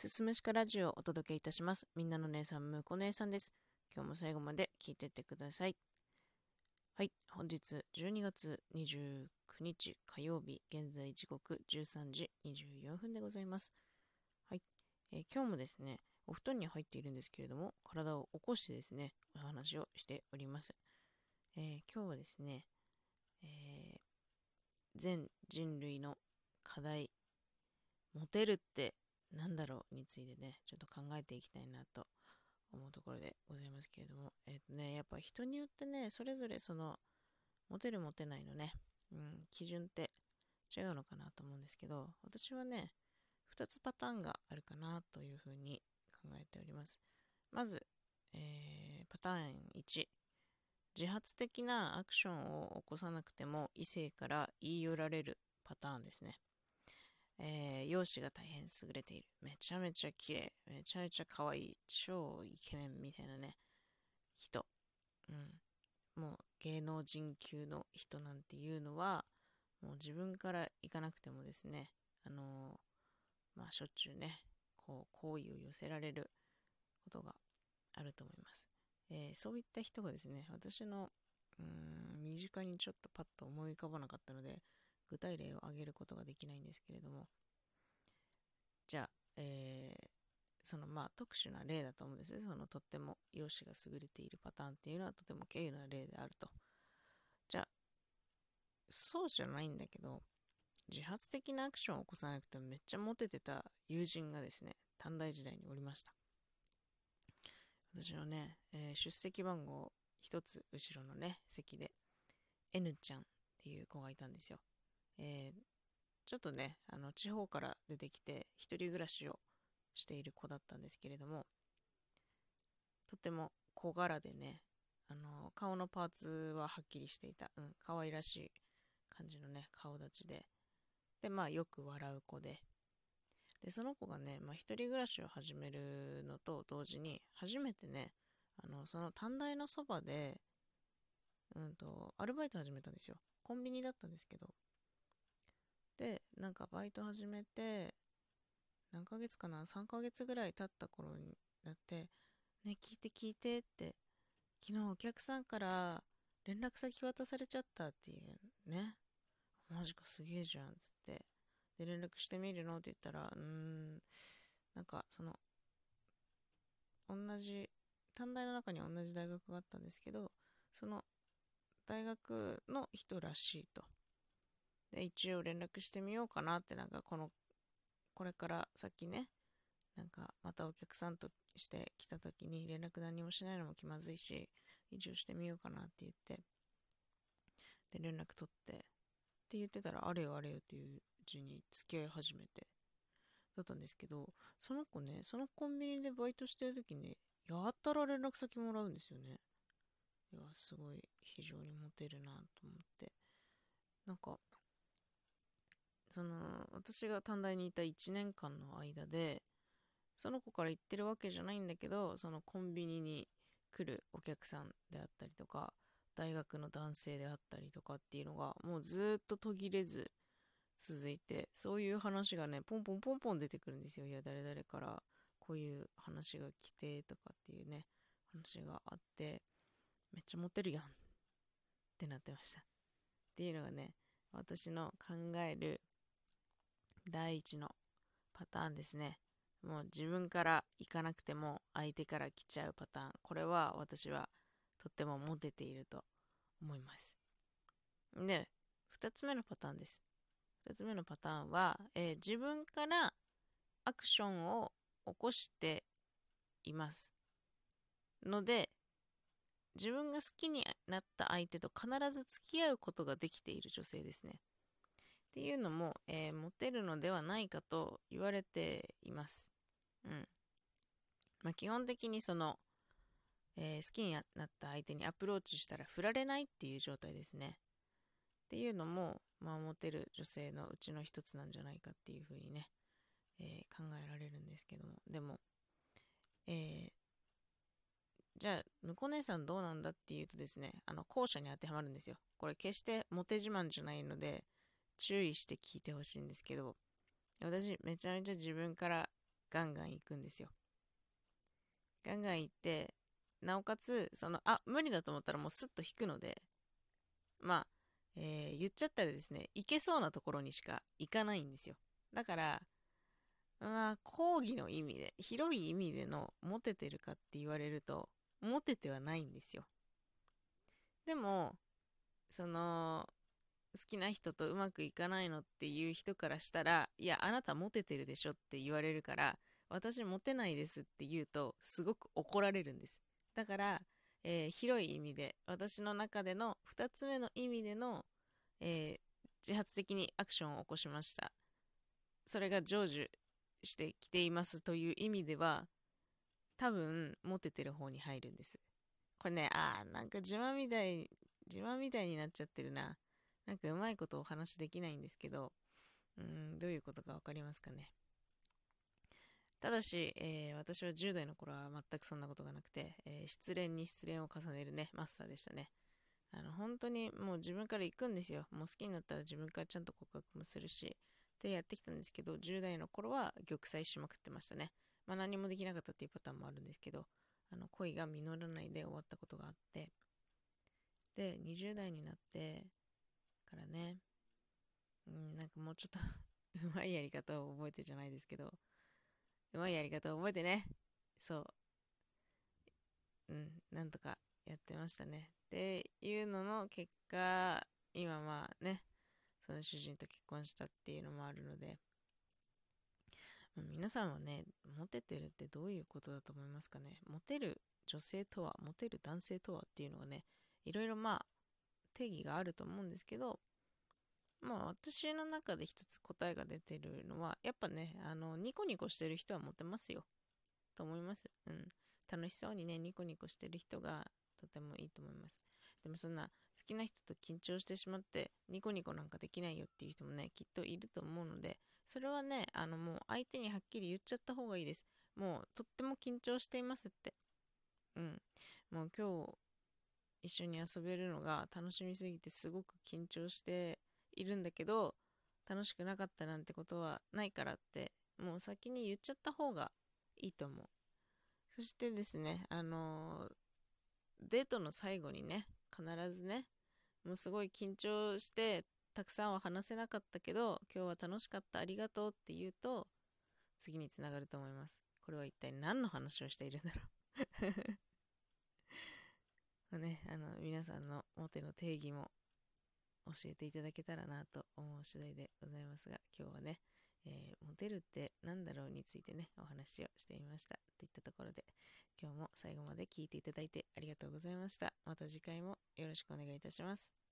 すすむしかラジオをお届けいたします。みんなの姉さん、むこ姉さんです。今日も最後まで聞いてってください。はい、本日12月29日火曜日、現在時刻13時24分でございます。はい、えー今日もですね、お布団に入っているんですけれども、体を起こしてですね、お話をしております。えー今日はですね、えー全人類の課題、モテるってなんだろうについてね、ちょっと考えていきたいなと思うところでございますけれども、えっ、とね、やっぱ人によってね、それぞれその、モテるモテないのね、うん、基準って違うのかなと思うんですけど、私はね、2つパターンがあるかなというふうに考えております。まず、えーパターン1。自発的なアクションを起こさなくても異性から言い寄られるパターンですね。えー容姿が大変優れている。めちゃめちゃ綺麗。めちゃめちゃ可愛い。超イケメンみたいなね、人。うん。もう芸能人級の人なんていうのは、もう自分から行かなくてもですね、あのーまあしょっちゅうね、こう、好意を寄せられることがあると思います。えーそういった人がですね、私の、うーん、身近にちょっとパッと思い浮かばなかったので、具体例を挙げることができないんですけれども、じゃあ、えーそのまあ特殊な例だと思うんですね。そのとっても容姿が優れているパターンっていうのはとても軽有な例であると。じゃあ、そうじゃないんだけど、自発的なアクションを起こさなくてもめっちゃモテてた友人がですね、短大時代におりました。私のね、えー出席番号一つ後ろのね、席で、N ちゃんっていう子がいたんですよ。えーちょっとね、あの、地方から出てきて、一人暮らしをしている子だったんですけれども、とても小柄でね、あの、顔のパーツははっきりしていた、うん、可愛らしい感じのね、顔立ちで、で、まあ、よく笑う子で、で、その子がね、まあ、一人暮らしを始めるのと同時に、初めてね、あの、その短大のそばで、うんと、アルバイト始めたんですよ。コンビニだったんですけど。で、なんかバイト始めて、何ヶ月かな ?3 ヶ月ぐらい経った頃になって、ね、聞いて聞いてって、昨日お客さんから連絡先渡されちゃったっていうね。マジかすげえじゃんっ、つって。で、連絡してみるのって言ったら、うーん、なんかその、同じ、短大の中に同じ大学があったんですけど、その大学の人らしいと。で、一応連絡してみようかなって、なんかこの、これから先ね、なんかまたお客さんとして来た時に連絡何もしないのも気まずいし、一応してみようかなって言って、で、連絡取って、って言ってたら、あれよあれよっていううちに付き合い始めて、だったんですけど、その子ね、そのコンビニでバイトしてる時に、やたら連絡先もらうんですよね。いや、すごい、非常にモテるなと思って。なんか、その、私が短大にいた1年間の間で、その子から言ってるわけじゃないんだけど、そのコンビニに来るお客さんであったりとか、大学の男性であったりとかっていうのが、もうずっと途切れず続いて、そういう話がね、ポンポンポンポン出てくるんですよ。いや、誰々からこういう話が来てとかっていうね、話があって、めっちゃモテるやんってなってました。っていうのがね、私の考える第一のパターンですね。もう自分から行かなくても相手から来ちゃうパターン。これは私はとってもモテていると思います。で、二つ目のパターンです。二つ目のパターンは、えー自分からアクションを起こしています。ので、自分が好きになった相手と必ず付き合うことができている女性ですね。っていうのも、えーモテるのではないかと言われています。うん。まあ、基本的にその、えー好きになった相手にアプローチしたら振られないっていう状態ですね。っていうのも、まあ、モテる女性のうちの一つなんじゃないかっていうふうにね、えー考えられるんですけども。でも、えーじゃあ、向こう姉さんどうなんだっていうとですね、あの、後者に当てはまるんですよ。これ決してモテ自慢じゃないので、注意して聞いてほしいんですけど、私、めちゃめちゃ自分からガンガン行くんですよ。ガンガン行って、なおかつ、その、あ、無理だと思ったらもうスッと引くので、まあ、えー、言っちゃったらですね、行けそうなところにしか行かないんですよ。だから、まあ、講義の意味で、広い意味でのモテてるかって言われると、モテてはないんですよ。でも、その、好きな人とうまくいかないのっていう人からしたら、いや、あなたモテてるでしょって言われるから、私モテないですって言うと、すごく怒られるんです。だから、えー、広い意味で、私の中での2つ目の意味での、えー、自発的にアクションを起こしました。それが成就してきていますという意味では、多分、モテてる方に入るんです。これね、あー、なんか自慢みたい、自慢みたいになっちゃってるな。なんかうまいことお話できないんですけど、うん、どういうことかわかりますかね。ただし、えー、私は10代の頃は全くそんなことがなくて、えー、失恋に失恋を重ねるね、マスターでしたね。あの、本当にもう自分から行くんですよ。もう好きになったら自分からちゃんと告白もするし、ってやってきたんですけど、10代の頃は玉砕しまくってましたね。まあ何もできなかったっていうパターンもあるんですけど、あの、恋が実らないで終わったことがあって、で、20代になってからね、うん、なんかもうちょっと うまいやり方を覚えてじゃないですけど、うまいやり方を覚えてね。そう。うん、なんとかやってましたね。っていうのの結果、今まあね、その主人と結婚したっていうのもあるので、皆さんはね、モテてるってどういうことだと思いますかねモテる女性とは、モテる男性とはっていうのがね、いろいろまあ、定義があると思うんですけど、まあ私の中で一つ答えが出てるのは、やっぱね、あの、ニコニコしてる人はモテますよ。と思います。うん。楽しそうにね、ニコニコしてる人がとてもいいと思います。でもそんな好きな人と緊張してしまってニコニコなんかできないよっていう人もね、きっといると思うので、それはね、あのもう相手にはっきり言っちゃった方がいいです。もうとっても緊張していますって。うん。もう今日一緒に遊べるのが楽しみすぎてすごく緊張しているんだけど、楽しくなかったなんてことはないからって、もう先に言っちゃった方がいいと思う。そしてですね、あの、デートの最後にね、必ずね、もうすごい緊張して、たくさんは話せなかったけど、今日は楽しかった、ありがとうって言うと、次につながると思います。これは一体何の話をしているんだろうね、あの、皆さんのモテの定義も教えていただけたらなと思う次第でございますが、今日はね、えー、モテるって何だろうについてね、お話をしてみました。といったところで、今日も最後まで聞いていただいてありがとうございました。また次回もよろしくお願いいたします。